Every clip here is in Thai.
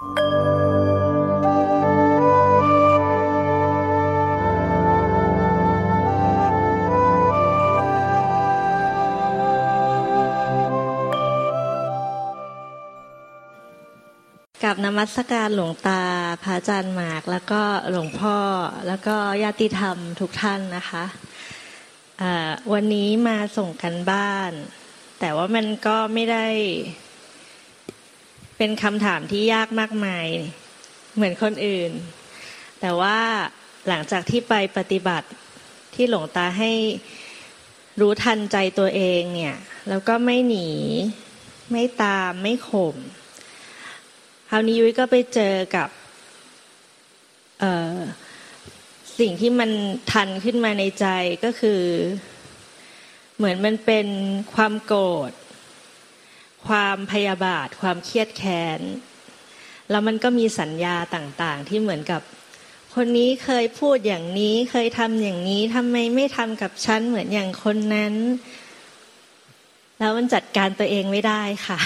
กับนมัสการหลวงตาพระอาจารย์หมาก แล้วก็หลวงพ่อแล้วก็ญาติธรรมทุกท่านนะคะวันนี้มาส่งกันบ้าน แต่ว่ามันก็ไม่ได้ เป็นคำถามที่ยากมากมาย เหมือนคนอื่น แต่ว่าหลังจากที่ไปปฏิบัติที่หลวงตาให้รู้ทันใจตัวเองเนี่ย แล้วก็ไม่หนี ไม่ตามไม่ข่มคราวนี้ยุ้ยก็ไปเจอกับสิ่งที่มันทันขึ้นมาในใจก็คือ เหมือนมันเป็นความโกรธ ความพยาบาท ความเครียดแค้น แล้วมันก็มีสัญญาต่างๆ ที่เหมือนกับ คนนี้เคยพูดอย่างนี้เคยทำอย่างนี้ทำไมไม่ทำกับฉันเหมือนอย่างคนนั้น แล้วมันจัดการตัวเองไม่ได้ค่ะ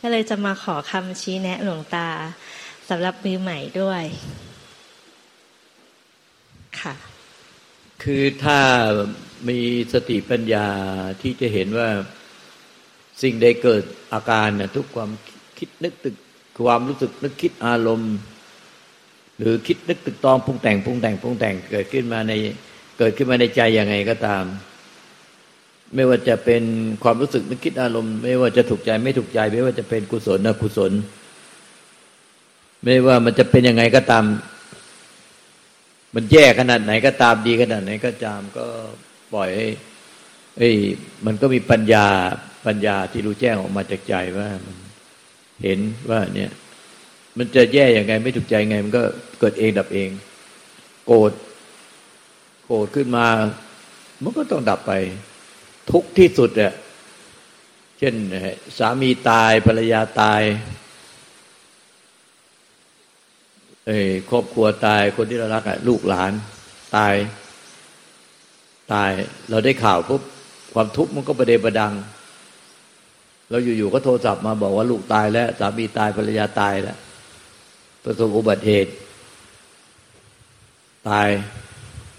ก็เลยจะมาขอคำชี้แนะหลวงตาสำหรับมือใหม่ด้วย ค่ะ คือถ้ามีสติปัญญาที่จะเห็นว่า สิ่งใดเกิดอาการนะทุกความคิดนึกตึกความรู้สึกนึกคิดอารมณ์ หรือคิดนึกตึกตองปรุงแต่งปรุงแต่งปรุงแต่งเกิดขึ้นมาในเกิดขึ้นมาในใจยังไงก็ตาม ไม่ว่าจะเป็นความรู้สึกนึกคิดอารมณ์ ไม่ว่าจะถูกใจไม่ถูกใจ ไม่ว่าจะเป็นกุศลอกุศล ไม่ว่ามันจะเป็นยังไงก็ตาม มันแย่ขนาดไหนก็ตามดีขนาดไหนก็ตามก็ปล่อยเอ้ยมันก็มีปัญญา ปัญญาที่รู้แจ้งออกมาจากใจว่ามันเห็นว่าเนี่ย มันจะแย่ยังไงไม่ถูกใจไง มันก็เกิดเองดับเอง โกรธโกรธขึ้นมา มันก็ต้องดับไป ทุกที่สุดเนี่ยเช่นสามีตายภรรยาตายเอ้ครอบครัวตายคนที่เรารักอะลูกหลาน ตาย ตาย เราได้ข่าวปุ๊บความทุกข์มันก็ประเดประดัง เราอยู่ๆก็โทรศัพท์มาบอกว่าลูกตายแล้วสามีตายภรรยาตายแล้วประสบอุบัติเหตุ ตาย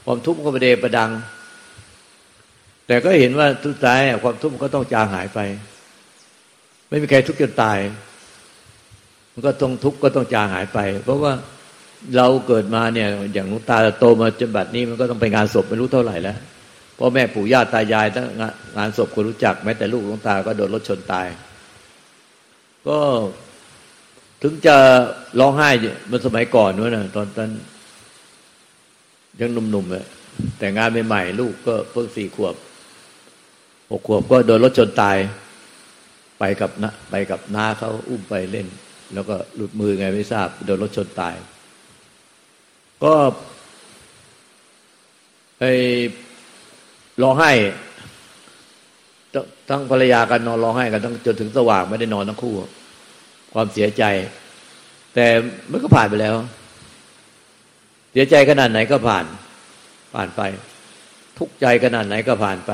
ความทุกข์ก็ประเดประดัง แต่ก็เห็นว่าทุกท้ายความทุกข์ก็ต้องจางหายไป ไม่มีใครทุกข์จนตาย มันก็ต้องทุกข์ก็ต้องจางหายไป เพราะว่าเราเกิดมาเนี่ย อย่างลุงตาโตมาจนบัดนี้มันก็ต้องไปงานศพไม่รู้เท่าไหร่แล้ว พ่อแม่ปู่ย่าตายายทั้งงานศพคนรู้จัก แม้แต่ลูกลุงตาก็โดนรถชนตาย ก็ถึงจะร้องไห้เมื่อสมัยก่อนนู้นนะตอนตอนยังหนุ่มๆเลยแต่งานใหม่ๆลูกก็เพิ่งสี่ขวบหกขวบก็โดนรถชนตาย ไปกับนะไปกับน้าเขาอุ้มไปเล่น แล้วก็หลุดมือไงไม่ทราบ โดนรถชนตาย ก็ไอ ร้องไห้ทั้งภรรยากันนอนร้องไห้กันทั้งจนถึงสว่างไม่ได้นอนทั้งคู่ ความเสียใจ แต่มันก็ผ่านไปแล้ว เสียใจขนาดไหนก็ผ่าน ผ่านไป ทุกใจขนาดไหนก็ผ่านไป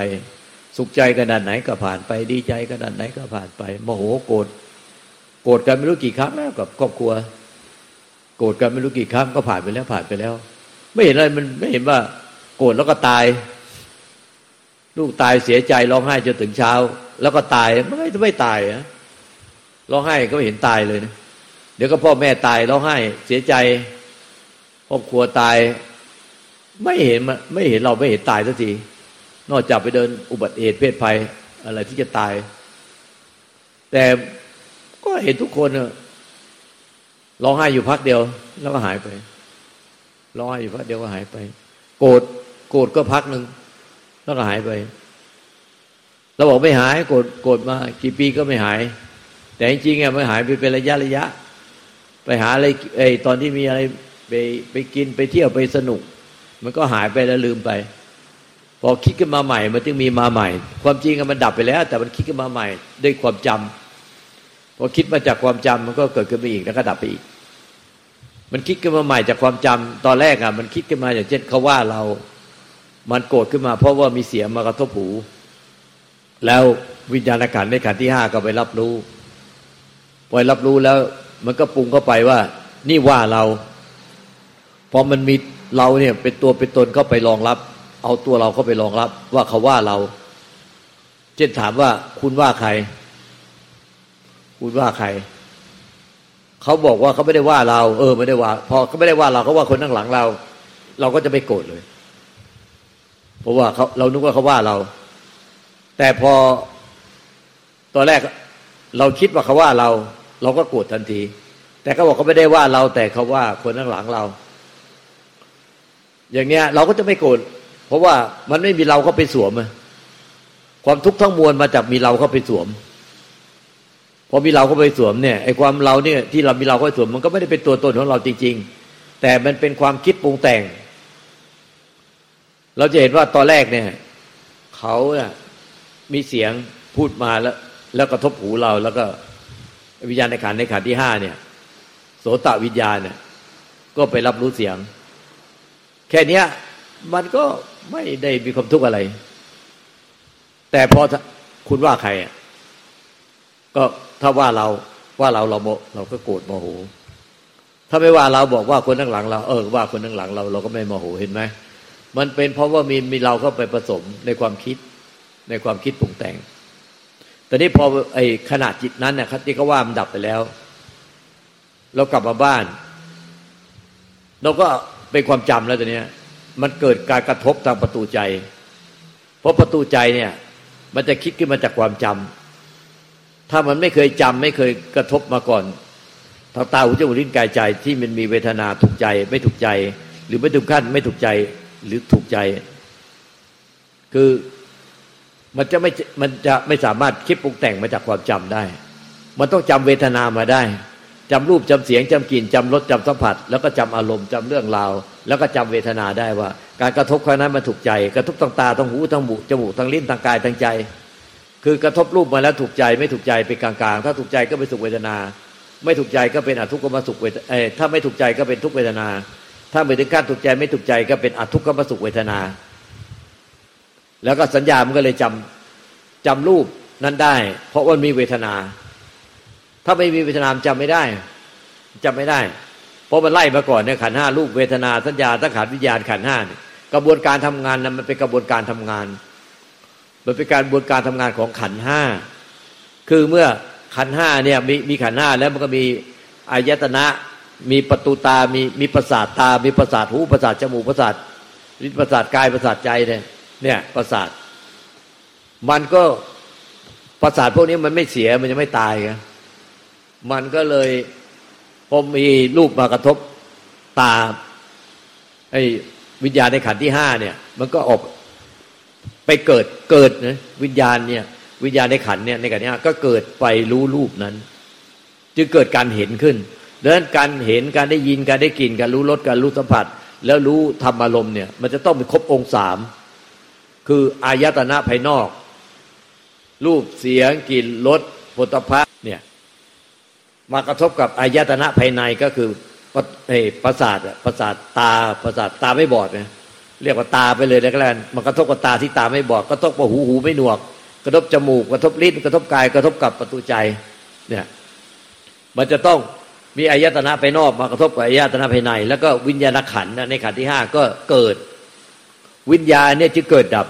สุขใจขนาดไหนก็ผ่านไป ดีใจขนาดไหนก็ผ่านไปโมโหโกรธโกรธกันไม่รู้กี่ครั้งแล้วกับครอบครัว โกรธกันไม่รู้กี่ครั้งก็ผ่านไปแล้วผ่านไปแล้ว ไม่เห็นอะไรมันไม่เห็นว่า โกรธแล้วก็ตาย ลูกตายเสียใจร้องไห้จนถึงเช้า แล้วก็ตายไม่ไม่ตายอะร้องไห้ก็ไม่เห็นตายเลยนะเดี๋ยวก็พ่อแม่ตายร้องไห้ เสียใจครอบครัวตาย ไม่เห็นไม่เห็นเราไม่เห็นตายสักทีนอกจากไปเดินอุบัติเหตุเพศภัยอะไรที่จะตาย แต่ก็เห็นทุกคนร้องไห้อยู่พักเดียว แล้วก็หายไปร้องไห้อยู่พักเดียวก็หายไป โกรธโกรธก็พักหนึ่ง แล้วก็หายไป เราบอกไม่หายโกรธโกรธมา กี่ปีก็ไม่หาย แต่จริงๆอะไม่หายไปเป็นระยะระยะ ไปหาอะไรไอ้ตอนที่มีอะไรไปไปกินไปเที่ยวไปสนุก มันก็หายไปแล้วลืมไป พอคิดขึ้นมาใหม่ มันจึงมีมาใหม่ ความจริงมันดับไปแล้ว แต่มันคิดขึ้นมาใหม่ ด้วยความจำพอคิดมาจากความจำมันก็เกิดขึ้นมาอีกแล้วก็ดับไปอีก มันคิดขึ้นมาใหม่จากความจำตอนแรกอะ มันคิดขึ้นมาอย่างเช่นเขาว่าเรา มันโกรธขึ้นมา เพราะว่ามีเสียงมากระทบหู แล้ววิญญาณขันในขันที่ห้าก็ไปรับรู้พอรับรู้แล้ว มันก็ปรุงเข้าไปว่า นี่ว่าเรา พอมันมีเราเนี่ย เป็นตัวเป็นตนเข้าไปรองรับ เอาตัวเราเข้าไปรองรับ ว่าเขาว่าเรา เช่นถามว่าคุณว่าใคร คุณว่าใคร เขาบอกว่าเขาไม่ได้ว่าเรา เออ ไม่ได้ว่า พอเขาไม่ได้ว่าเราเขาว่าคนข้างหลังเรา เราก็จะไม่โกรธเลย ราะว่าเขาเรานึกว่าเขาว่าเรา แต่พอตอนแรกเราคิดว่าเขาว่าเรา เราก็โกรธทันที แต่เขาบอกเขาไม่ได้ว่าเรา แต่เขาว่าคนข้างหลังเรา อย่างเนี้ย เราก็จะไม่โกรธเพราะว่ามันไม่มีเราเข้าไปสวมความทุกข์ทั้งมวลมาจากมีเราเข้าไปสวมพอมีเราเข้าไปสวมเนี่ยไอ้ความเราเนี่ยที่เรามีเราเข้าไปสวม มันก็ไม่ได้เป็นตัวตนของเราจริง ๆ แต่มันเป็นความคิดปรุงแต่ง เราจะเห็นว่าตอนแรกเนี่ยเขาเนี่ยมีเสียงพูดมาแล้ว แล้วกระทบหูเราแล้วก็วิญญาณในขันในขันที่ห้าเนี่ย โสตวิญญาณเนี่ยก็ไปรับรู้เสียง แค่เนี้ยมันก็ไม่ได้มีความทุกข์อะไร แต่พอคุณว่าใครอะก็ถ้าว่าเราว่าเราเราโมเราก็โกรธโมโห ถ้าไม่ว่าเราบอกว่าคนข้างหลังเราเออว่าคนข้างหลังเราเราก็ไม่โมโหเห็นไหม มันเป็นเพราะว่ามีมีเราเข้าไปผสมในความคิดในความคิดปรุงแต่ง แต่นี้พอไอ้ขนาดจิตนั้นเนี่ยที่เขาว่ามันดับไปแล้ว เรากลับมาบ้าน เราก็เป็นความจำแล้วตอนนี้มันเกิดการกระทบทางประตูใจ เพราะประตูใจเนี่ย มันจะคิดขึ้นมาจากความจำถ้ามันไม่เคยจำไม่เคยกระทบมาก่อนทางตาหูจมูกลิ้นกายใจที่มันมีเวทนาถูกใจ ไม่ถูกใจ หรือไม่ถูกขั้นไม่ถูกใจ หรือถูกใจ คือมันจะไม่มันจะไม่สามารถคิดปรุงแต่งมาจากความจำได้ มันต้องจำเวทนามาได้จำรูปจำเสียงจำกลิ่นจำรสจำสัมผัส แล้วก็จำอารมณ์จำเรื่องราว แล้วก็จำเวทนาได้ว่า การกระทบครั้งนั้นมันถูกใจ กระทบทางตาทางหูทางหมูจมูกทางลิ้นทางกายทางใจ คือกระทบรูปมาแล้วถูกใจไม่ถูกใจเป็นกลางๆ ถ้าถูกใจก็เป็นสุขเวทนา ไม่ถูกใจก็เป็นอทุกขมสุขเวทถ้าไม่ถูกใจก็เป็นทุกเวทนา ถ้าไม่ถึงขั้นถูกใจไม่ถูกใจก็เป็นอทุกขมสุขเวทนา แล้วก็สัญญามันก็เลยจำจำรูปนั้นได้ เพราะว่ามีเวทนา ถ้าไม่มีเวทนามจำไม่ได้จำไม่ได้ เพราะมันไล่มาก่อนเนี่ยขันห้ารูปเวทนาสัญญาตั้งขันวิญญาณขันห้ากระบวนการทำงานนั้นมันเป็นกระบวนการทำงาน มันเป็นการบวนการทำงานของขันห้าคือเมื่อขันห้าเนี่ยมีมีขันห้าแล้วมันก็มีอายตนะ มีประตูตา มีมีประสาทตา มีประสาทหู ประสาทจมูก ประสาทลิ้นประสาทกาย ประสาทใจเนี่ย เนี่ยประสาท มันก็ประสาทพวกนี้มันไม่เสีย มันจะไม่ตายไงมันก็เลยพอมีรูปมากระทบตาไอ้วิญญาณในขันที่ห้าเนี่ย มันก็ออกไปเกิดเกิดนะวิญญาณเนี่ย วิญญาณในขันเนี่ยในขันนี้ก็เกิดไปรู้รูปนั้น จึงเกิดการเห็นขึ้น ดังนั้นการเห็นการได้ยินการได้กลิ่นการรู้รสการรู้สัมผัส แล้วรู้ธรรมอารมณ์เนี่ยมันจะต้องเป็นครบองค์สามคืออายตนะภายนอก รูปเสียงกลิ่นรสผลิภัณฑ์เนี่ยมากระทบกับอายตนะภายในก็คือประสาทประสาทตาประสาทตาไม่บอดเนี่ยเรียกว่าตาไปเลยแล้วกันมันกระทบกับตาที่ตาไม่บอดกระทบกับหูหูไม่หนวก กระทบจมูกกระทบลิ้นกระทบกายกระทบกับประตูใจเนี่ยมันจะต้อง มีอายตนะภายนอกมากระทบกับอายตนะภายใน แล้วก็วิญญาณขันในขันที่ห้าก็เกิด วิญญาณเนี่ยจะเกิดดับ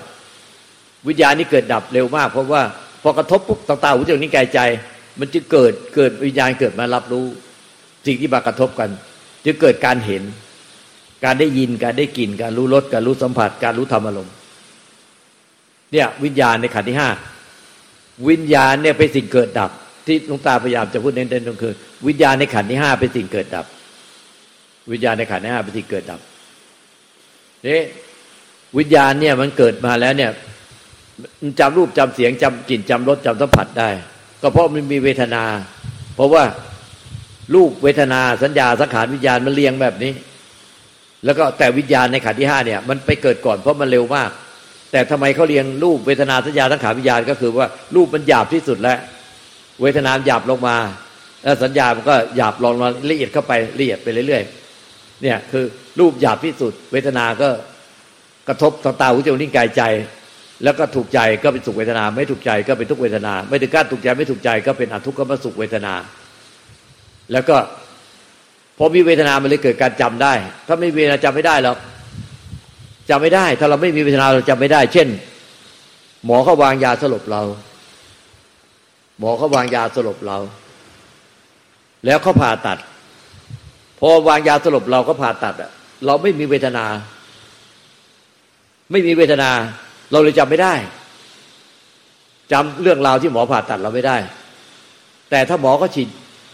วิญญาณนี่เกิดดับเร็วมาก เพราะว่าพอกระทบปุ๊บตาตาหูจมูกนิ้วกายใจ มันจะเกิดเกิดวิญญาณเกิดมารับรู้ สิ่งที่มากระทบกันจะเกิดการเห็น การได้ยินการได้กลิ่นการรู้รสการรู้สัมผัส การรู้ธรรมอารมณ์เนี่ยวิญญาณในขันที่ห้าวิญญาณเนี่ยเป็นสิ่งเกิดดับ ที่ลวงตาพยายามจะพูดเน้นๆตรงคือ วิญญาณในขันที่ห้าเป็นสิ่งเกิดดับ วิญญาณในขันที่ห้าเป็นสิ่งเกิดดับนี่วิญญาณเนี่ยมันเกิดมาแล้วเนี่ยจำรูปจำเสียงจำกลิ่นจำรสจำสัมผัสได้ ก็เพราะมันมีเวทนา เพราะว่ารูปเวทนาสัญญาสังขารวิญญาณมันเรียงแบบนี้ แล้วก็แต่วิญญาณในขันที่ห้าเนี่ยมันไปเกิดก่อนเพราะมันเร็วมาก แต่ทำไมเขาเรียงรูปเวทนาสัญญาทั้งขารวิญญาณก็คือว่ารูปมันหยาบที่สุดแล้ว เวทนาหยาบลงมา แล้วสัญญามันก็หยาบลงมาละเอียดเข้าไปละเอียดไปเรื่อยๆเนี่ยคือรูปหยาบที่สุด เวทนาก็กระทบทางตาหูจมูกนิ้วกายใจ แล้วก็ถูกใจก็เป็นสุขเวทนา ไม่ถูกใจก็เป็นทุกเวทนา ไม่ถึงก้าถูกใจไม่ถูกใจก็เป็นอทุกขมสุขเวทนา แล้วก็พอมีเวทนามันเลยเกิดการจำได้ ถ้าไม่มีเวทนาจำไม่ได้หรอกจำไม่ได้ ถ้าเราไม่มีเวทนาเราจำไม่ได้ เช่น หมอเขาวางยาสลบเรา หมอเขาวางยาสลบเรา แล้วเขาผ่าตัด พอวางยาสลบเราก็ผ่าตัดอะเราไม่มีเวทนา ไม่มีเวทนา เราเลยจำไม่ได้จำเรื่องราวที่หมอผ่าตัดเราไม่ได้ แต่ถ้าหมอก็ฉีด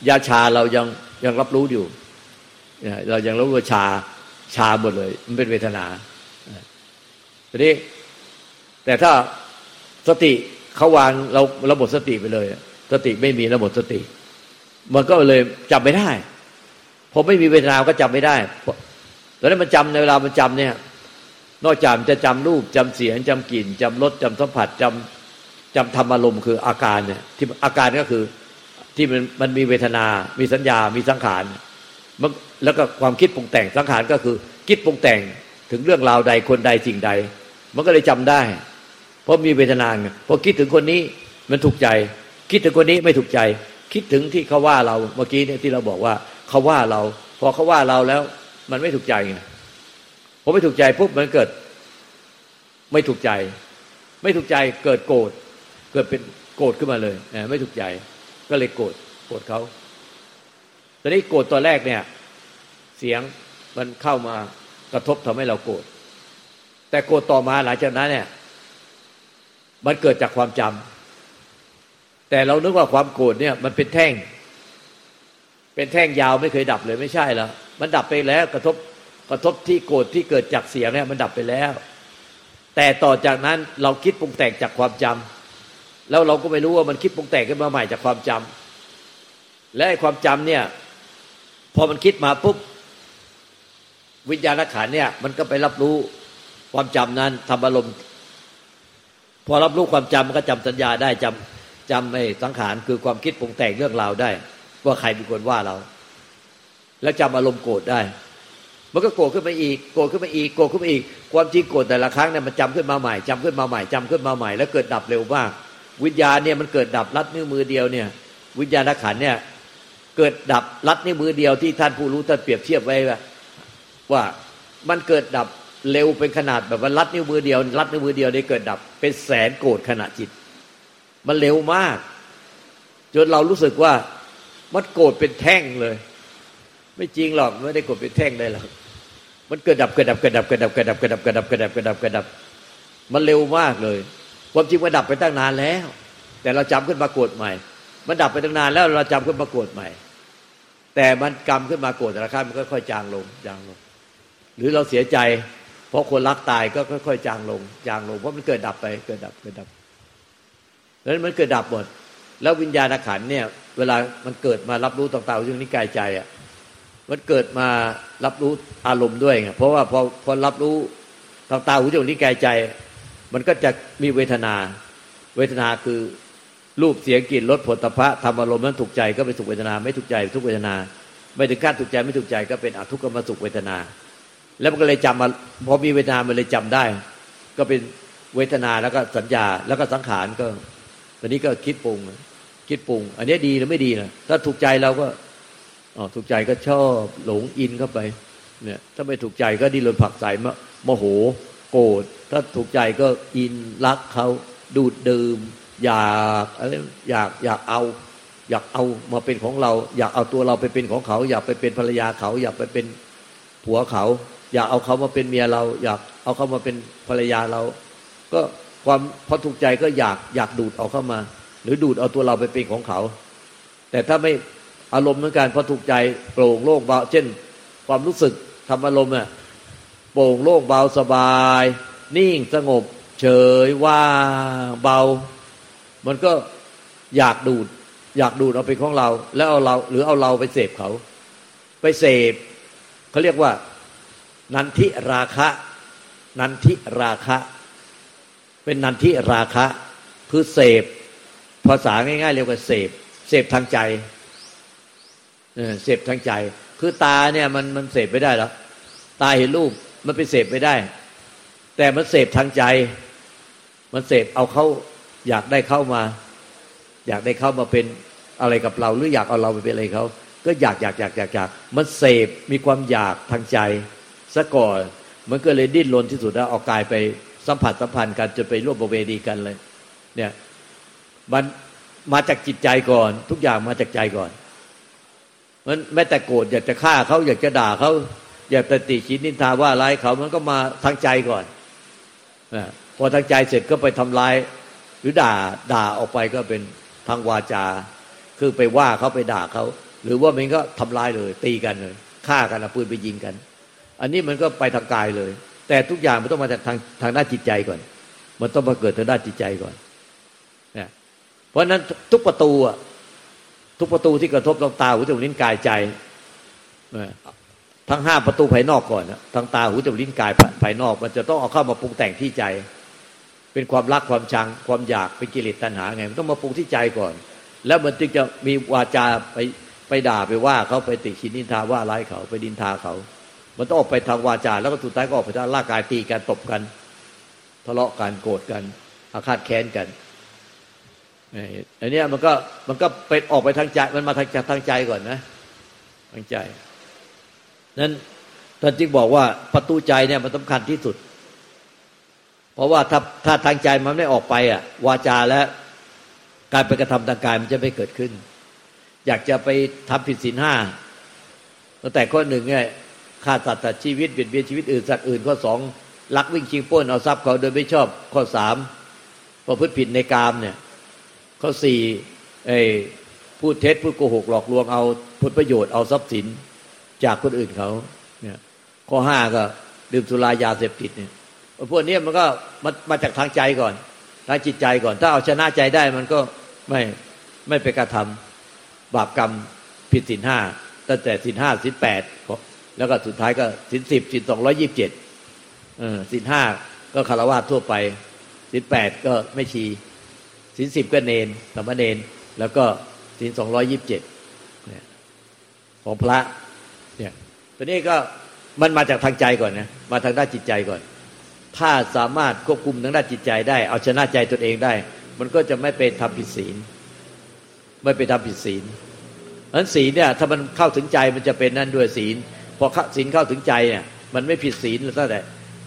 ยาชาเรายังยังรับรู้อยู่เรายังรู้ว่าชาชาหมดเลย มันเป็นเวทนาทีนี้แต่ถ้าสติ เขาวางเราเราหมดสติไปเลย สติไม่มีเราหมดสติ มันก็เลยจำไม่ได้พอไม่มีเวทนาก็จำไม่ได้แล้วนั้นมันจำในเวลามันจำเนี่ย นอกจากจะจำรูปจำเสียงจำกลิ่นจำรสจำสัมผัสจำจำธรรมอารมณ์คืออาการเนี่ย ที่อาการก็คือที่มันมันมีเวทนา มีสัญญา มีสังขารมันแล้วก็ความคิดปรุงแต่งสังขารก็คือ คิดปรุงแต่งถึงเรื่องราวใดคนใดสิ่งใด มันก็เลยจำได้ เพราะมีเวทนาพอคิดถึงคนนี้มันถูกใจ คิดถึงคนนี้ไม่ถูกใจ คิดถึงที่เขาว่าเราเมื่อกี้เนี่ยที่เราบอกว่าเขาว่าเรา พอเขาว่าเราแล้ว มันไม่ถูกใจไงพอไม่ถูกใจปุ๊บมันเกิด ไม่ถูกใจ ไม่ถูกใจเกิดโกรธเกิดเป็นโกรธขึ้นมาเลยไม่ถูกใจก็เลยโกรธโกรธเขาตอนนี้โกรธตัวแรกเนี่ย เสียงมันเข้ามากระทบทำให้เราโกรธแต่โกรธต่อมาหลังจากนั้นเนี่ย มันเกิดจากความจำแต่เรานึกว่าความโกรธเนี่ย มันเป็นแท่ง เป็นแท่งยาวไม่เคยดับเลยไม่ใช่แล้วมันดับไปแล้วกระทบกระทบที่โกรธที่เกิดจากเสียงเนี่ยมันดับไปแล้ว แต่ต่อจากนั้นเราคิดปรุงแต่งจากความจำแล้วเราก็ไม่รู้ว่ามันคิดปรุงแต่งขึ้นมาใหม่จากความจำและความจำเนี่ย พอมันคิดมาปุ๊บวิญญาณขันเนี่ย มันก็ไปรับรู้ความจำนั้นทำอารมณ์ พอรับรู้ความจำมันก็จำสัญญาได้จำจำไอ้สังขารคือความคิดปรุงแต่งเรื่องราวได้ ว่าใครเป็นคนว่าเรา แล้วจำอารมณ์โกรธได้ มันก็โกรธขึ้นมาอีกโกรธขึ้นมาอีกโกรธขึ้นมาอีก ความจริงโกรธแต่ละครั้งเนี่ยมันจำขึ้นมาใหม่จำขึ้นมาใหม่จำขึ้นมาใหม่ แล้วเกิดดับเร็วมาก วิญญาณเนี่ยมันเกิดดับรัดนิ้วมือเดียวเนี่ย วิญญาณขันเนี่ยเกิดดับรัดนิ้วมือเดียวที่ท่านผู้รู้ท่านเปรียบเทียบไว้ว่า ว่ามันเกิดดับ เร็วเป็นขนาดแบบว่ารัดนิ้วมือเดียว รัดนิ้วมือเดียวได้เกิดดับ เป็นแสนโกรธขณะจิต มันเร็วมาก จนเรารู้สึกว่ามันโกรธเป็นแท่งเลย ไม่จริงหรอกไม่ได้โกรธเป็นแท่งได้หรอกมันเกิดดับเกิดดับเกิดดับเกิดดับเกิดดับเกิดดับเกิดดับเกิดดับเกิดดับเกิดดับ มันเร็วมากเลย ความจริงมันดับไปตั้งนานแล้ว แต่เราจำขึ้นมาโกรธใหม่ มันดับไปตั้งนานแล้วเราจำขึ้นมาโกรธใหม่ แต่มันกรรมขึ้นมาโกรธแต่ละครั้งมันก็ค่อยจางลงจางลง หรือเราเสียใจ เพราะคนรักตายก็ค่อยๆจางลง จางลง เพราะมันเกิดดับไป เกิดดับ เกิดดับแล้วมันเกิดดับหมด แล้ววิญญาณขันเนี่ย เวลามันเกิดมารับรู้ต่างๆเรื่องนี้กายใจอะ มันเกิดมารับรู้อารมณ์ด้วยไง เพราะว่าพอพอรับรู้ต่างๆหูจมูกนิ้กายใจ มันก็จะมีเวทนา เวทนาคือรูปเสียงกลิ่นรสผลตภะธรรมอารมณ์นั้นถูกใจก็เป็นสุขเวทนา ไม่ถูกใจทุกเวทนา ไม่ถึงขั้นถูกใจไม่ถูกใจก็เป็นอทุกขมสุขเวทนา แล้วมันก็เลยจำมาพอมีเวทนามันเลยจำได้ ก็เป็นเวทนาแล้วก็สัญญาแล้วก็สังขารก็ตอนนี้ก็คิดปรุงคิดปรุง อันนี้ดีหรือไม่ดีนะถ้าถูกใจเราก็อ๋อถูกใจก็ชอบหลงอินเข้าไปเนี่ยถ้าไม่ถูกใจก็ดิ้นรนผักใส่โมโหโกรธถ้าถูกใจก็อินรักเขาดูดดื่มอยากอะไรอยากอยากเอา อยากเอามาเป็นของเรา อยากเอาตัวเราไปเป็นของเขา อยากไปเป็นภรรยาเขา อยากไปเป็นผัวเขา อยากเอาเขามาเป็นเมียเรา อยากเอาเขามาเป็นภรรยาเรา ก็ความพอถูกใจก็อยากอยากดูดเอาเข้ามา หรือดูดเอาตัวเราไปเป็นของเขา แต่ถ้าไม่อารมณ์เหมือนกันพอถูกใจโปร่งโล่งเบา เช่น ความรู้สึกทำอารมณ์อะโปร่งโล่งเบาสบาย นิ่งสงบ เฉยว่างเบา มันก็อยากดูด อยากดูดเอาเป็นของเรา แล้วเอาเราหรือเอาเราไปเสพเขา ไปเสพเขาเรียกว่า นันทิราคะ นันทิราคะ เป็นนันทิราคะคือเสพภาษาง่ายๆเรียกว่าเสพเสพทางใจเสพทางใจ คือตาเนี่ยมันมันเสพไม่ได้แล้วตาเห็นรูปมันไปเสพไม่ได้ แต่มันเสพทางใจ มันเสพเอาเขาอยากได้เข้ามา อยากได้เข้ามาเป็นอะไรกับเรา หรืออยากเอาเราไปเป็นอะไรเขาก็อยากอยากอยากอยากอยากมันเสพมีความอยากทางใจ ซะก่อนมันก็เลยดิ้นรนที่สุดแล้วเอากายไปสัมผัสสัมพันธ์กันจนไปร่วมประเวณีกันเลย เนี่ยมันมาจากจิตใจก่อน ทุกอย่างมาจากใจก่อนมันแม้แต่โกรธอยากจะฆ่าเขาอยากจะด่าเขาอยากจะติชินนินทาว่าร้ายเขามันก็มาทางใจก่อนอพอทางใจเสร็จก็ไปทำลาย หรือด่าด่าออกไปก็เป็นทางวาจา คือไปว่าเขาไปด่าเขา หรือว่ามันก็ทำลายเลย ตีกันเลยฆ่ากันเอาปืนไปยิงกัน อันนี้มันก็ไปทางกายเลย แต่ทุกอย่างมันต้องมาจากทางทางด้านจิตใจก่อน มันต้องมาเกิดทางด้านจิตใจก่อนเนี่ยเพราะฉะนั้นทุกประตูอะทุกประตูที่กระทบตางตาหูจมูกลิ้นกายใจทั้งห้าประตูภายนอกก่อนนะทางตาหูจมูกลิ้นกายภายนอก มันจะต้องเอาเข้ามาปรุงแต่งที่ใจ เป็นความรักความชัง ความอยากเป็นกิเลสตัณหาไงมันต้องมาปรุงที่ใจก่อน แล้วมันจึงจะมีวาจาไปไปด่าไปว่าเขาไปติชินนินทาว่าร้ายเขาไปดินทาเขา มันต้องออกไปทางวาจา แล้วก็สุดท้ายก็ออกไปทางร่างกายตีกันตบกัน ทะเลาะกันโกรธกันอาฆาตแค้นกันอันนี้มันก็มันก็เป็นออกไปทางใจมันมาทางทางใจก่อนนะทางใจนั้นท่านจึงบอกว่าประตูใจเนี่ยมันสำคัญที่สุด เพราะว่าถ้าถ้าทางใจมันไม่ออกไปอะ วาจาและการไปกระทำทางกายมันจะไม่เกิดขึ้น อยากจะไปทำผิดศีลห้าตั้งแต่ข้อหนึ่งเนี่ย ฆ่าสัตว์ตัดชีวิตเบียดเบียนชีวิตอื่นสัตว์อื่นข้อสองลักวิ่งชิงป้นเอาทรัพย์เขาโดยไม่ชอบข้อสามประพฤติผิดในกามเนี่ยข้อสี่ไอ้พูดเท็จพูดโกหกหลอกลวงเอาผลประโยชน์เอาทรัพย์สินจากคนอื่นเขาเนี่ยข้อห้าก็ดื่มสุรายาเสพติดเนี่ยพวกนี้มันก็มันมาจากทางใจก่อนทางจิตใจก่อน ถ้าเอาชนะใจได้มันก็ไม่ไม่ไปกระทำบาปกรรมผิดสินห้าตั้งแต่สินห้าสินแปด แล้วก็สุดท้ายก็สินสิบสินสองร้อยยี่สิบเจ็ดสินห้าก็คารวะทั่วไป สินแปดก็ไม่ชี สินสิบก็เนนสมเณรแล้วก็สินสองร้อยยิบเจ็ดของพระ เนี่ยตัวนี้ก็มันมาจากทางใจก่อนนะมาทางด้านจิตใจก่อน ถ้าสามารถควบคุมทางด้านจิตใจได้ เอาชนะใจตนเองได้ มันก็จะไม่ไปทำผิดศีล ไม่ไปทำผิดศีลนั้นศีลเนี่ย ถ้ามันเข้าถึงใจมันจะเป็นนั่นด้วยศีล พอศีลเข้าถึงใจเนี่ยมันไม่ผิดศีลแล้วแต่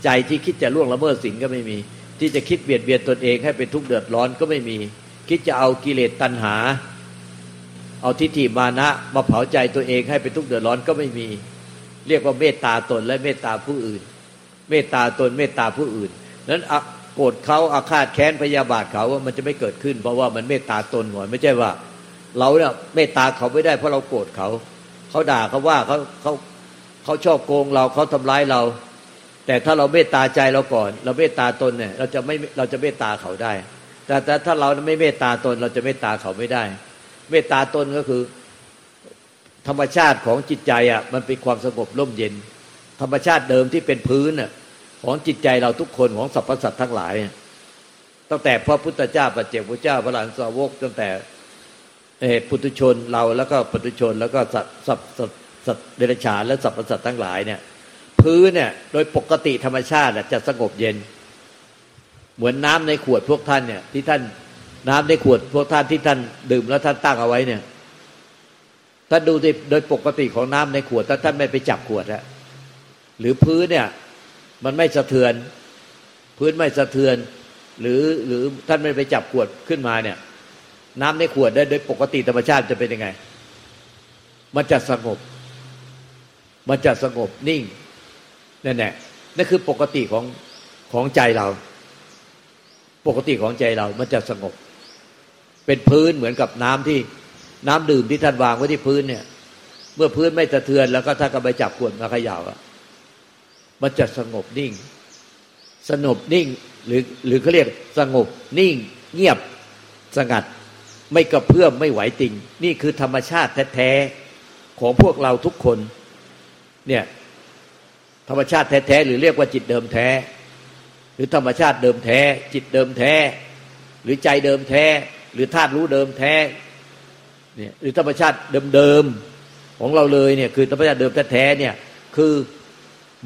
ใจที่คิดจะล่วงละเมิดศีลก็ไม่มี ที่จะคิดเบียดเบียนตนเองให้เป็นทุกข์เดือดร้อนก็ไม่มี คิดจะเอากิเลสตัณหา เอาทิฏฐิมานะมาเผาใจตัวเองให้เป็นทุกข์เดือดร้อนก็ไม่มี เรียกว่าเมตตาตนและเมตตาผู้อื่น เมตตาตนเมตตาผู้อื่นนั้นโกรธเขาอาฆาตแค้นพยาบาทเขาว่ามันจะไม่เกิดขึ้น เพราะว่ามันเมตตาตนหน่อยไม่ใช่ว่า เราเนี่ยเมตตาเขาไม่ได้เพราะเราโกรธเขา เขาด่าเขาว่าเขาเขา เขาชอบโกงเราเขาทำร้ายเรา แต่ถ้าเราเมตตาใจเราก่อน เราเมตตาตนเนี่ยเราจะไม่เราจะเมตตาเขาได้ แต่แต่ถ้าเราไม่เมตตาตน เราจะเมตตาเขาไม่ได้ เมตตาตนก็คือ ธรรมชาติของจิตใจอะมันเป็นความสงบร่มเย็น ธรรมชาติเดิมที่เป็นพื้นอะของจิตใจเราทุกคนของสรรพสัตว์ทั้งหลายตั้งแต่พระพุทธเจ้าปัจเจกพุทธเจ้าพระหลานสาวกตั้งแต่ปุถุชนเราแล้วก็ปุถุชนแล้วก็สัตว์สัตว์ สัตว์เดรัจฉานและสรรพสัตว์ทั้งหลายเนี่ย พื้นเนี่ย โดยปกติธรรมชาติจะสงบเย็น เหมือนน้ำในขวดพวกท่านเนี่ย ที่ท่านน้ำในขวดพวกท่านที่ท่านดื่มแล้วท่านตั้งเอาไว้เนี่ยท่านดูโดยปกติของน้ำในขวดถ้าท่านไม่ไปจับขวดอะหรือพื้นเนี่ย มันไม่สะเทือน พื้นไม่สะเทือน หรือหรือท่านไม่ไปจับขวดขึ้นมาเนี่ย น้ำในขวดได้โดยปกติธรรมชาติจะเป็นยังไง มันจะสงบ มันจะสงบนิ่งนั่นแหละนั่นคือปกติของของใจเรา ปกติของใจเรา มันจะสงบ เป็นพื้นเหมือนกับน้ำที่น้ำดื่มที่ท่านวางไว้ที่พื้นเนี่ย เมื่อพื้นไม่สะเทือนแล้วก็ถ้าก็ไปจับขวดมาขย่าอะมันจะสงบนิ่ง สงบนิ่ง หรือหรือเขาเรียกสงบนิ่ง เงียบสงัด ไม่กระเพื่อมไม่ไหวติง นี่คือธรรมชาติแท้ๆของพวกเราทุกคน เนี่ยธรรมชาติแท้ๆหรือเรียกว่าจิตเดิมแท้ หรือธรรมชาติเดิมแท้ จิตเดิมแท้ หรือใจเดิมแท้ หรือธาตุรู้เดิมแท้เนี่ยหรือธรรมชาติเดิมๆของเราเลยเนี่ยคือธรรมชาติเดิมแท้ๆเนี่ยคือ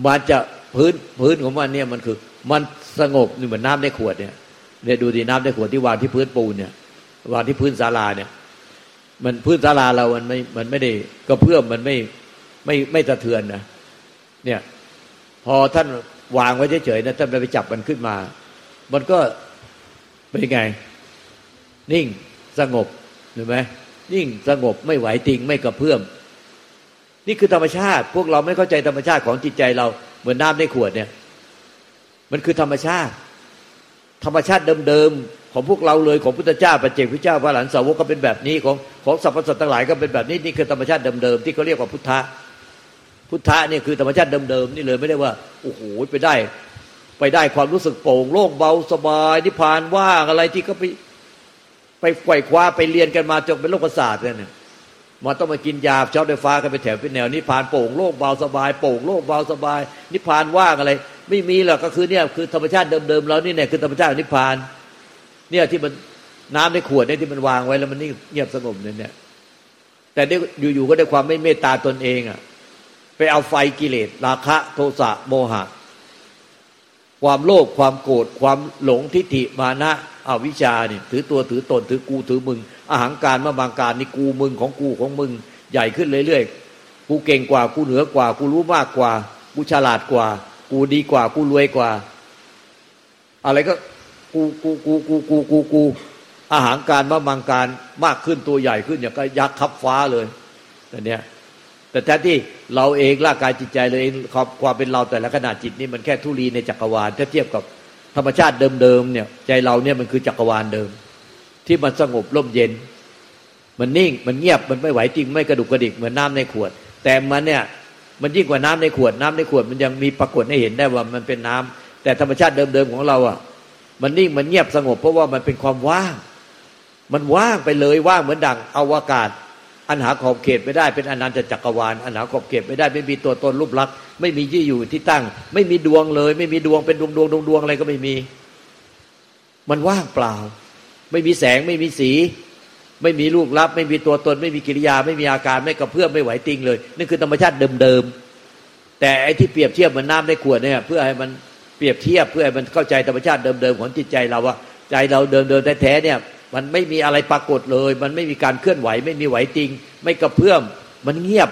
มันจะพื้นพื้นของมันเนี่ยมันคือ มันสงบเหมือนน้าในขวดเนี่ยเนี่ยดูดีน้ำในขวดที่วางที่พื้นปูนเนี่ยวางที่พื้นศาลาเนี่ย มันพื้นศาลาเรามันไม่มันไม่ได้ก็เพื่อมมันไม่ ไม่ไม่สะเทือนนะเนี่ยพอท่านวางไว้เฉยๆนะท่านไปจับมันขึ้นมา มันก็เป็นไง นิ่งสงบเห็นไหมนิ่งสงบไม่ไหวติงไม่กระเพื่อม นี่คือธรรมชาติ พวกเราไม่เข้าใจธรรมชาติของจิตใจเราเหมือนน้ำในขวดเนี่ย มันคือธรรมชาติ ธรรมชาติเดิมๆของพวกเราเลยของพุทธเจ้าปัจเจกพุทธเจ้าพระหลานสาวกก็เป็นแบบนี้ของของสรรพสัตว์ทั้งหลายก็เป็นแบบนี้นี่คือธรรมชาติเดิมๆที่เขาเรียกว่าพุทธะ พุทธะเนี่ยคือธรรมชาติเดิมๆนี่เลยไม่ได้ว่าโอ้โหไปได้ ไปได้ความรู้สึกโปร่งโล่งเบาสบายนิพพานว่างอะไรที่เขาไปไปไขว่คว้าไปเรียนกันมาจนเป็นโลกศาสตร์เนี่ยมาต้องมากินยาช็อตไฟฟ้ากันไปแถวเป็นแนวนิพพานโป่งโล่งเบาสบายโป่งโล่งเบาสบาย นิพพานว่างอะไร ไม่มีหรอกก็คือเนี่ยคือธรรมชาติเดิมๆเรานี่เนี่ยคือธรรมชาตินิพพาน เนี่ยที่มันน้ำในขวดเนี่ยที่มันวางไว้แล้วมันนี่เงียบสงบเนี่ยแต่ได้อยู่ๆก็ได้ความไม่เมตตาตนเองอะ ไปเอาไฟกิเลสราคะ โทสะโมหะ ความโลภความโกรธความหลงทิฏฐิมานะอวิชาเนี่ยถือตัวถือตนถือกูถือมึง อาหางการมาบางการนี่กูมึงของกูของมึง ใหญ่ขึ้นเรื่อยๆกูเก่งกว่ากูเหนือกว่า กูรู้มากกว่า กูฉลาดกว่า กูดีกว่ากูรวยกว่า อะไรก็กูกูกูกูกูกูกูอาหารการมาบางการมากขึ้นตัวใหญ่ขึ้นอย่างก็ยักษ์ขับฟ้าเลยแต่เนี้ย แต่แท้ที่เราเองร่างกายจิตใจเลยความเป็นเราแต่ละขนาดจิตนี่มันแค่ทุลีในจักรวาลถ้าเทียบกับธรรมชาติเดิมๆเนี่ย ใจเราเนี่ยมันคือจักรวาลเดิม ที่มันสงบร่มเย็น มันนิ่งมันเงียบมันไม่ไหวจริงไม่กระดุกกระดิกเหมือนน้าในขวด แต่มันเนี่ยมันยิ่งกว่าน้ำในขวดน้ำในขวดมันยังมีปรากฏให้เห็นได้ว่ามันเป็นน้ำแต่ธรรมชาติเดิมๆของเราอะ มันนิ่งมันเงียบสงบเพราะว่ามันเป็นความว่าง มันว่างไปเลยว่างเหมือนดังอวกาศ อันหาขอบเขตไม่ได้เป็นอนันตจักรวาลอันหาขอบเขตไม่ได้ไม่มีตัวตนรูปลักษณ์ไม่มีที่อยู่ที่ตั้ง ไม่มีดวงเลย ไม่มีดวงเป็นดวงดวงดวงดวงอะไรก็ไม่มี มันว่างเปล่า ไม่มีแสงไม่มีสี ไม่มีรูปลักษณ์ไม่มีตัวตน ไม่มีกิริยา ไม่มีอาการไม่กระเพื่อมไม่ไหวติงเลยนั่นคือธรรมชาติเดิมๆแต่ไอ้ที่เปรียบเทียบมือนน้าในขวดเนี่ย เพื่อให้มันเปรียบเทียบเพื่อให้มันเข้าใจธรรมชาติเดิมๆของจิตใจเราว่าใจเราเดิมๆแท้ๆเนี่ย มันไม่มีอะไรปรากฏเลย มันไม่มีการเคลื่อนไหว ไม่มีไหวติง ไม่กระเพื่อม มันเงียบ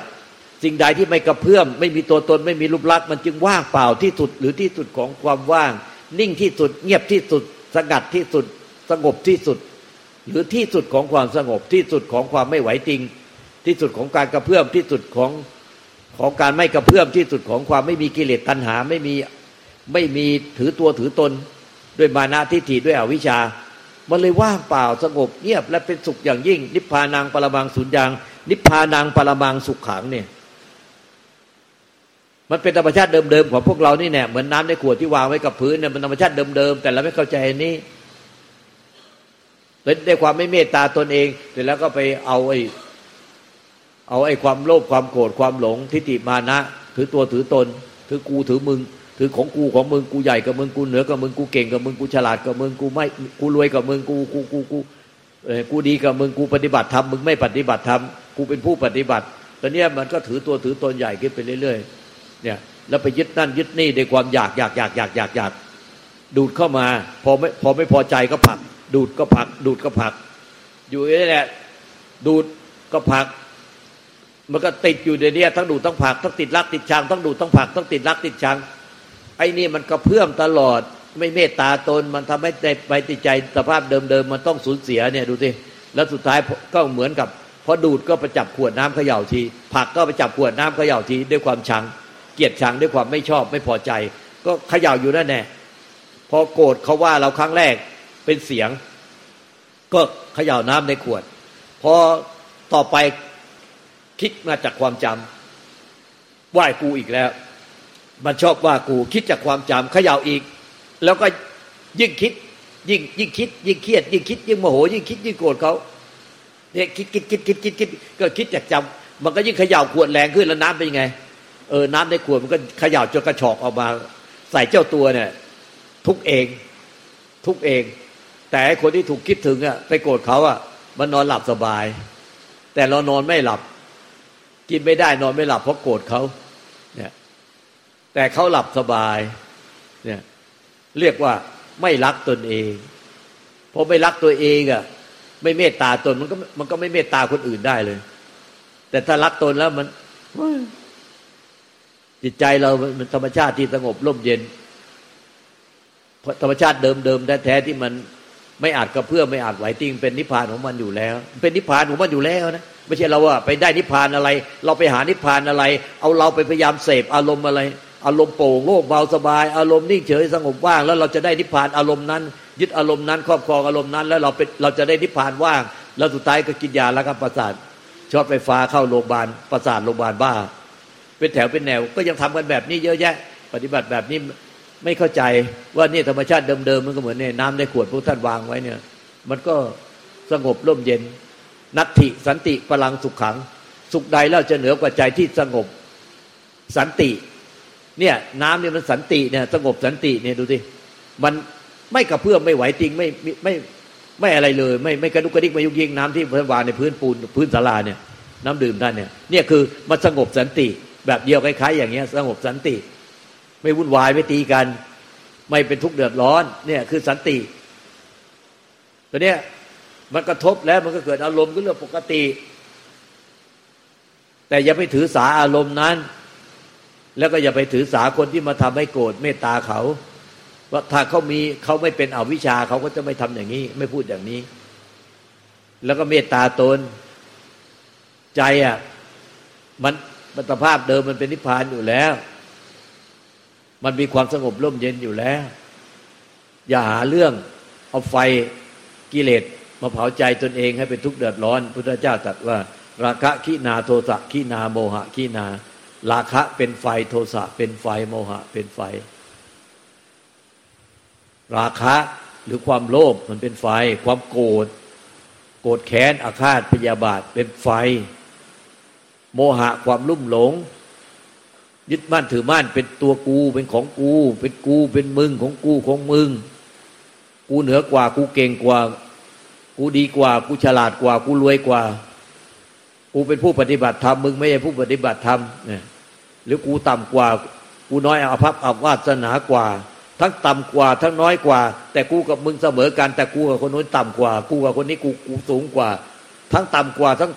สิ่งใดที่ไม่กระเพื่อม ไม่มีตัวตน ไม่มีรูปลักษณ์ มันจึงว่างเปล่าที่สุด หรือที่สุดของความว่าง นิ่งที่สุด เงียบที่สุด สงัดที่สุด สงบที่สุด หรือที่สุดของความสงบ ที่สุดของความไม่ไหวติง ที่สุดของการกระเพื่อม ที่สุดของของการไม่กระเพื่อม ที่สุดของความไม่มีกิเลสตัณหา ไม่มี ไม่มีถือตัวถือตน ด้วยมานะทิฏฐิด้วยอวิชชา มันเลยว่างเปล่าสงบเงียบและเป็นสุขอย่างยิ่ง นิพพานังปรมังสุญญางนิพพานังปรมังสุขขังเนี่ย มันเป็นธรรมชาติเดิมๆของพวกเรานี่แน่เหมือนน้ำในขวดที่วางไว้กับพื้นเนี่ยมันธรรมชาติเดิมๆแต่เราไม่เข้าใจนี้เลยได้ความไม่เมตตาตนเอง เสร็จแล้วก็ไปเอาไอ้เอาไอ้ความโลภความโกรธความหลงทิฏฐิมานะ ถือตัวถือตน ถือกูถือมึง ถือของกูของมึงกูใหญ่กับมึงกูเหนือกับมึงกูเก่งกับมึงกูฉลาดกับมึงกูไม่กูรวยกับมึงกูกูกูกูเออกูดีกับมึงกูปฏิบัติธรรมมึงไม่ปฏิบัติธรรมกูเป็นผู้ปฏิบัติตอนนี้มันก็ถือตัวถือตนใหญ่ขึ้นไปเรื่อยๆเนี่ยแล้วไปยึดนั่นยึดนี่ด้วยความอยากอยากอยากอยากอยากอยากดูดเข้ามา พอไม่พอไม่พอใจก็ผัก ดูดก็ผัก ดูดก็ผัก อยู่นี่แหละดูดก็ผัก มันก็ติดอยู่ในนี้ทั้งดูดทั้งผักทั้งติดรักติดชังทั้งดูดทั้งผักทั้งติดรักติดชัง ไอ้นี่มันกระเพื่อมตลอด ไม่เมตตาตนมันทำให้ใจไปติดใจสภาพเดิมๆมันต้องสูญเสียเนี่ยดูสิแล้วสุดท้ายก็เหมือนกับพอดูดก็ไปจับขวดน้ำเขย่าทีผักก็ไปจับขวดน้ำเขย่าทีด้วยความชัง เกลียดชังด้วยความไม่ชอบไม่พอใจ ก็เขย่าอยู่นั่นแน่พอโกรธเขาว่าเราครั้งแรกเป็นเสียง ก็เขย่าน้ำในขวด พอต่อไปคิดมาจากความจำไหว้กูอีกแล้ว มันชอบว่ากูคิดจากความจำเขย่าอีก แล้วก็ยิ่งคิด ยิ่งยิ่งคิด ยิ่งเครียด ยิ่งคิด ยิ่งโมโห ยิ่งคิดยิ่งโกรธเขาเนี่ยคิดคิดคิดคิดคิดคิดก็คิดจากจำมันก็ยิ่งเขย่าขวดแรงขึ้นแล้วน้ำเป็นยังไง เออน้ำในขวดมันก็เขย่าจนกระชอกออกมา ใส่เจ้าตัวเนี่ย ทุกเอง ทุกเอง แต่คนที่ถูกคิดถึงอะไปโกรธเขาอะ มันนอนหลับสบาย แต่เรานอนไม่หลับ กินไม่ได้นอนไม่หลับเพราะโกรธเขา แต่เขาหลับสบายเนี่ยเรียกว่าไม่รักตนเองพอไม่รักตัวเองอะไม่เมตตาตนมันก็มันก็ไม่เมตตาคนอื่นได้เลย แต่ถ้ารักตนแล้วมันจิตใจเรามันธรรมชาติที่สงบร่มเย็นธรรมชาติเดิมๆแท้ๆที่มันไม่อาจกระเพื่อมไม่อาจไหวติ้งเป็นนิพพานของมันอยู่แล้ว เป็นนิพพานของมันอยู่แล้วนะไม่ใช่เราว่าไปได้นิพพานอะไร เราไปหานิพพานอะไร เอาเราไปพยายามเสพอารมณ์อะไร อารมณ์โปร่งโล่งเบาสบาย อารมณ์นิ่งเฉยสงบว่าง แล้วเราจะได้นิพพานอารมณ์นั้น ยึดอารมณ์นั้นครอบครองอารมณ์นั้น แล้วเราเป็นเราจะได้นิพพานว่าง แล้วสุดท้ายก็กินยาแล้วก็ประสาทช็อตไฟฟ้าเข้าโรงพยาบาลประสาทโรงพยาบาลบ้า เป็นแถวเป็นแนวก็ยังทำกันแบบนี้เยอะแยะ ปฏิบัติแบบนี้ไม่เข้าใจว่านี่ธรรมชาติเดิมๆมันก็เหมือนเนี่ยน้ำในขวดพวกท่านวางไว้เนี่ย มันก็สงบร่มเย็น นัตถิสันติพลังสุขขัง สุขใดแล้วจะเหนือกว่าใจที่สงบสันติ เนี่ย น้ำเนี่ยมันสันติเนี่ยสงบสันติเนี่ยดูสิมันไม่กระเพื่อมไม่ไหวจริงไม่ไม่ไม่อะไรเลย ไม่ไม่กระดุกกระดิกไม่ยุกยิงน้ำที่พันวางในพื้นปูนพื้นศาลาเนี่ย น้ำดื่มท่านเนี่ยเนี่ยคือมันสงบสันติ แบบเดียวคล้ายๆอย่างเงี้ย สงบสันติ ไม่วุ่นวายไม่ตีกัน ไม่เป็นทุกข์เดือดร้อน เนี่ยคือสันติตัวเนี้ยมันกระทบแล้วมันก็เกิดอารมณ์ก็เรื่องปกติ แต่อย่าไปถือสาอารมณ์นั้น แล้วก็อย่าไปถือสาคนที่มาทำให้โกรธเมตตาเขา ว่าถ้าเขามีเขาไม่เป็นอวิชชาเขาก็จะไม่ทำอย่างนี้ ไม่พูดอย่างนี้ แล้วก็เมตตาตน ใจอะ มันมันสภาพเดิมมันเป็นนิพพานอยู่แล้ว มันมีความสงบร่มเย็นอยู่แล้ว อย่าหาเรื่องเอาไฟกิเลสมาเผาใจตนเองให้เป็นทุกข์เดือดร้อน พุทธเจ้าตรัสว่า ราคะขีนาโทสะขีนาโมหะขีนา ราคะเป็นไฟโทสะเป็นไฟโมหะเป็นไฟ ราคะหรือความโลภมันเป็นไฟ ความโกรธโกรธแค้นอาฆาตพยาบาทเป็นไฟ โมหะความลุ่มหลง ยึดมั่นถือมั่นเป็นตัวกูเป็นของกู เป็นกูเป็นมึงของกูของมึง กูเหนือกว่ากูเก่งกว่า กูดีกว่า กูฉลาดกว่า กูรวยกว่า กูเป็นผู้ปฏิบัติธรรมมึงไม่ใช่ผู้ปฏิบัติธรรมเนี่ยหรือกูต่ำกว่า กูน้อยอาภัพอาวาสนากว่า ทั้งต่ำกว่า ทั้งน้อยกว่า แต่กูกับมึงเสมอกัน แต่กูกับคนนู้นต่ำกว่า กูกับคนนี้กูกูสูงกว่า ทั้งต่ำกว่าทั้ง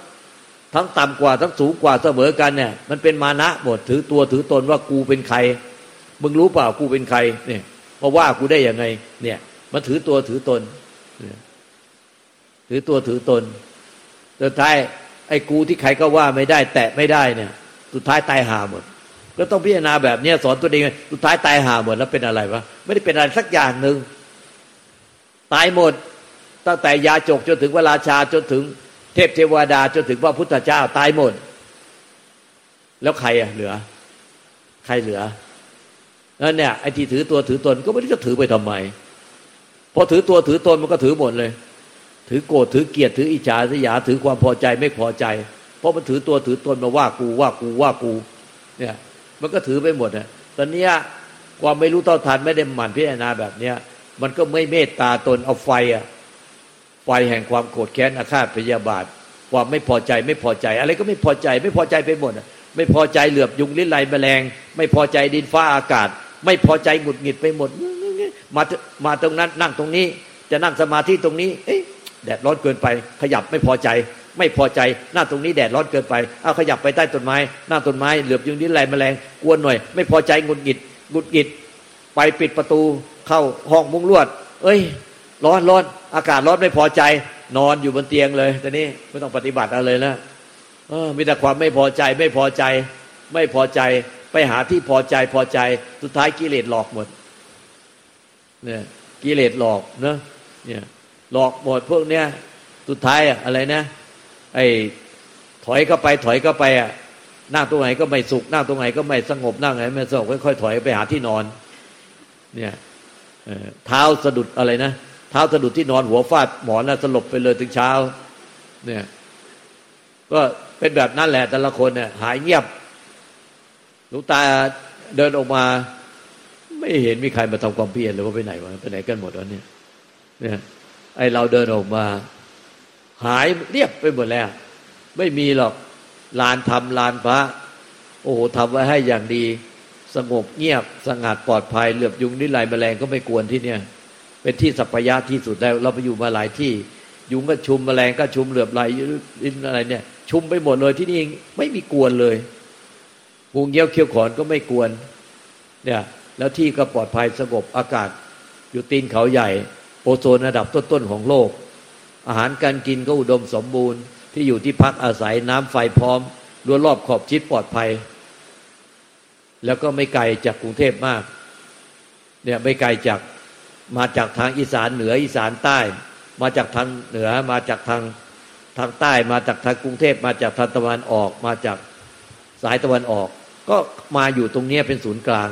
ทั้งต่ำกว่าทั้งสูงกว่าเสมอกันเนี่ย มันเป็นมานะหมดถือตัวถือตนว่ากูเป็นใคร มึงรู้เปล่ากูเป็นใครเนี่ยมาว่ากูได้ยังไง เนี่ย มันถือตัวถือตนถือตัวถือตนสุดท้าย ไอ้กูที่ใครก็ว่าไม่ได้ แตะไม่ได้เนี่ย สุดท้ายตายหาหมด ก็ต้องพิจารณาแบบนี้สอนตัวเองสุดท้ายตายหาหมดแล้วเป็นอะไรวะไม่ได้เป็นอะไรสักอย่างหนึ่งตายหมดตั้งแต่ยาจกจนถึงเวลาชาจนถึงเทพเทวดาจนถึงพระพุทธเจ้าตายหมด แล้วใครอะเหลือ ใครเหลือนั่นเนี่ยไอ้ที่ถือตัวถือตนก็ไม่รู้จะถือไปทำไมพอถือตัวถือตนมันก็ถือหมดเลย ถือโกรธถือเกลียดถืออิจฉาสยาถือความพอใจไม่พอใจ เพราะมันถือตัวถือตนมาว่ากูว่ากูว่ากู เนี่ยมันก็ถือไปหมดนะตอนนี้ความไม่รู้เท่าทันไม่ได้หมั่นพิจารณาแบบเนี้ยมันก็ไม่เมตตาตนเอาไฟอะไฟแห่งความโกรธแค้นอาฆาตพยาบาท ความไม่พอใจไม่พอใจ อะไรก็ไม่พอใจไม่พอใจไปหมดไม่พอใจเหลือบยุงลิ้นไหลแมลง ไม่พอใจดินฟ้าอากาศ ไม่พอใจหงุดหงิดไปหมด มามาตรงนั้นนั่งตรงนี้ จะนั่งสมาธิตรงนี้ เอ๊ะ แดดร้อนเกินไป ขยับไม่พอใจ ไม่พอใจ หนั่งตรงนี้แดดร้อนเกินไปเอาขยับไปใต้ต้นไม้ หนั่งต้นไม้เหลือบยุงดิ้นไหลแมลงกวนหน่อย ไม่พอใจงุดหงิดงุดหงิด ไปปิดประตูเข้าห้องมุ้งลวด เอ้ย ร้อนร้อนอากาศร้อนไม่พอใจ นอนอยู่บนเตียงเลยตอนนี้ไม่ต้องปฏิบัติอะไรแล้วมีแต่ความไม่พอใจไม่พอใจ ไม่พอใจไปหาที่พอใจพอใจสุดท้ายกิเลสหลอกหมดเนี่ยกิเลสหลอกเนะเนี่ย หลอกหมดพวกเนี้ยสุดท้ายอะอะไรนะไอ้ถอยเข้าไปถอยเข้าไปอะนั่งตรงไหนก็ไม่สุขนั่งตรงไหนก็ไม่สงบนั่งไหนไม่สงบค่อยๆถอยไปหาที่นอน เนี่ยเท้าสะดุดอะไรนะเท้าสะดุดที่นอนหัวฟาดหมอนแล้วสลบไปเลยถึงเช้า เนี่ย ก็เป็นแบบนั้นแหละ แต่ละคนเนี่ย หายเงียบลูกตาเดินออกมา ไม่เห็นมีใครมาทำความเพียรหรือว่าไปไหนวะไปไหนกันหมดวะเนี่ยเนี่ย ไอเราเดินออกมา หายเรียบไปหมดแล้ว ไม่มีหรอกลานธรรมลานพระ โอ้โหทำไว้ให้อย่างดี สงบเงียบสงัดปลอดภัยเหลือบยุงนิไรแมลงก็ไม่กวนที่เนี่ย เป็นที่สัพยะที่สุดแล้ว เราไปอยู่มาหลายที่ ยุงก็ชุมแมลงก็ชุมเหลือบไหลอินอะไรเนี่ย ชุมไปหมดเลยที่นี่ไม่มีกวนเลยหูเงี้ยวเขี้ยวขอนก็ไม่กวน เนี่ย แล้วที่ก็ปลอดภัยสงบอากาศ อยู่ตีนเขาใหญ่ โอโซนระดับต้นๆของโลก อาหารการกินก็อุดมสมบูรณ์ ที่อยู่ที่พักอาศัยน้ำไฟพร้อมรั้วรอบขอบชิดปลอดภัย แล้วก็ไม่ไกลจากกรุงเทพมาก เนี่ยไม่ไกลจากมาจากทางอีสานเหนืออีสานใต้ มาจากทางเหนือมาจากทางทางใต้ มาจากทางกรุงเทพมาจากทางตะวันออก มาจากสายตะวันออก ก็มาอยู่ตรงนี้เป็นศูนย์กลาง